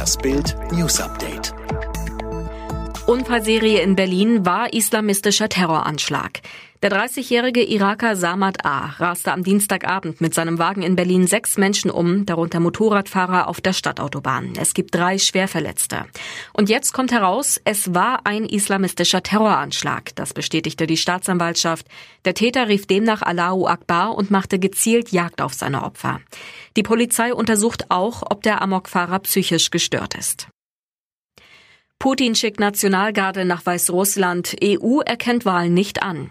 Das Bild News Update. Unfallserie in Berlin war islamistischer Terroranschlag. Der 30-jährige Iraker Samad A. raste am Dienstagabend mit seinem Wagen in Berlin sechs Menschen um, darunter Motorradfahrer auf der Stadtautobahn. Es gibt drei Schwerverletzte. Und jetzt kommt heraus, es war ein islamistischer Terroranschlag. Das bestätigte die Staatsanwaltschaft. Der Täter rief demnach Allahu Akbar und machte gezielt Jagd auf seine Opfer. Die Polizei untersucht auch, ob der Amokfahrer psychisch gestört ist. Putin schickt Nationalgarde nach Weißrussland. EU erkennt Wahlen nicht an.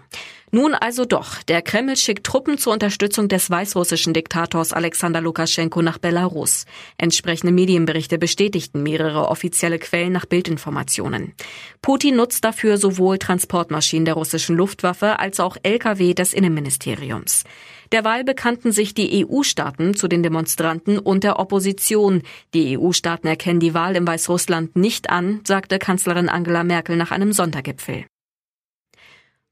Nun also doch. Der Kreml schickt Truppen zur Unterstützung des weißrussischen Diktators Alexander Lukaschenko nach Belarus. Entsprechende Medienberichte bestätigten mehrere offizielle Quellen nach Bildinformationen. Putin nutzt dafür sowohl Transportmaschinen der russischen Luftwaffe als auch Lkw des Innenministeriums. Derweil bekannten sich die EU-Staaten zu den Demonstranten und der Opposition. Die EU-Staaten erkennen die Wahl im Weißrussland nicht an, sagte Kanzlerin Angela Merkel nach einem Sondergipfel.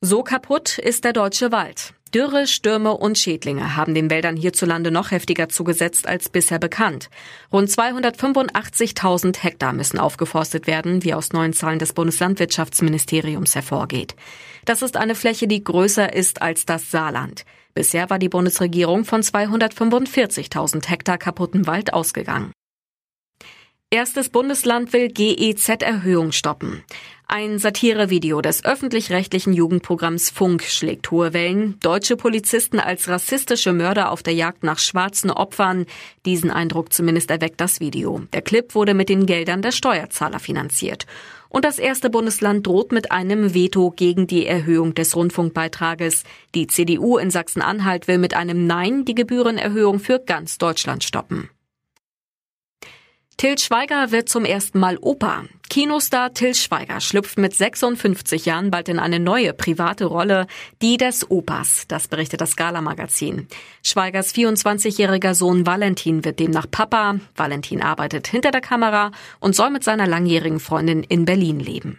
So kaputt ist der deutsche Wald. Dürre, Stürme und Schädlinge haben den Wäldern hierzulande noch heftiger zugesetzt als bisher bekannt. Rund 285.000 Hektar müssen aufgeforstet werden, wie aus neuen Zahlen des Bundeslandwirtschaftsministeriums hervorgeht. Das ist eine Fläche, die größer ist als das Saarland. Bisher war die Bundesregierung von 245.000 Hektar kaputten Wald ausgegangen. Erstes Bundesland will GEZ-Erhöhung stoppen. Ein Satirevideo des öffentlich-rechtlichen Jugendprogramms Funk schlägt hohe Wellen. Deutsche Polizisten als rassistische Mörder auf der Jagd nach schwarzen Opfern. Diesen Eindruck zumindest erweckt das Video. Der Clip wurde mit den Geldern der Steuerzahler finanziert. Und das erste Bundesland droht mit einem Veto gegen die Erhöhung des Rundfunkbeitrages. Die CDU in Sachsen-Anhalt will mit einem Nein die Gebührenerhöhung für ganz Deutschland stoppen. Till Schweiger wird zum ersten Mal Opa. Kinostar Till Schweiger schlüpft mit 56 Jahren bald in eine neue private Rolle, die des Opas. Das berichtet das Gala-Magazin. Schweigers 24-jähriger Sohn Valentin wird demnach Papa. Valentin arbeitet hinter der Kamera und soll mit seiner langjährigen Freundin in Berlin leben.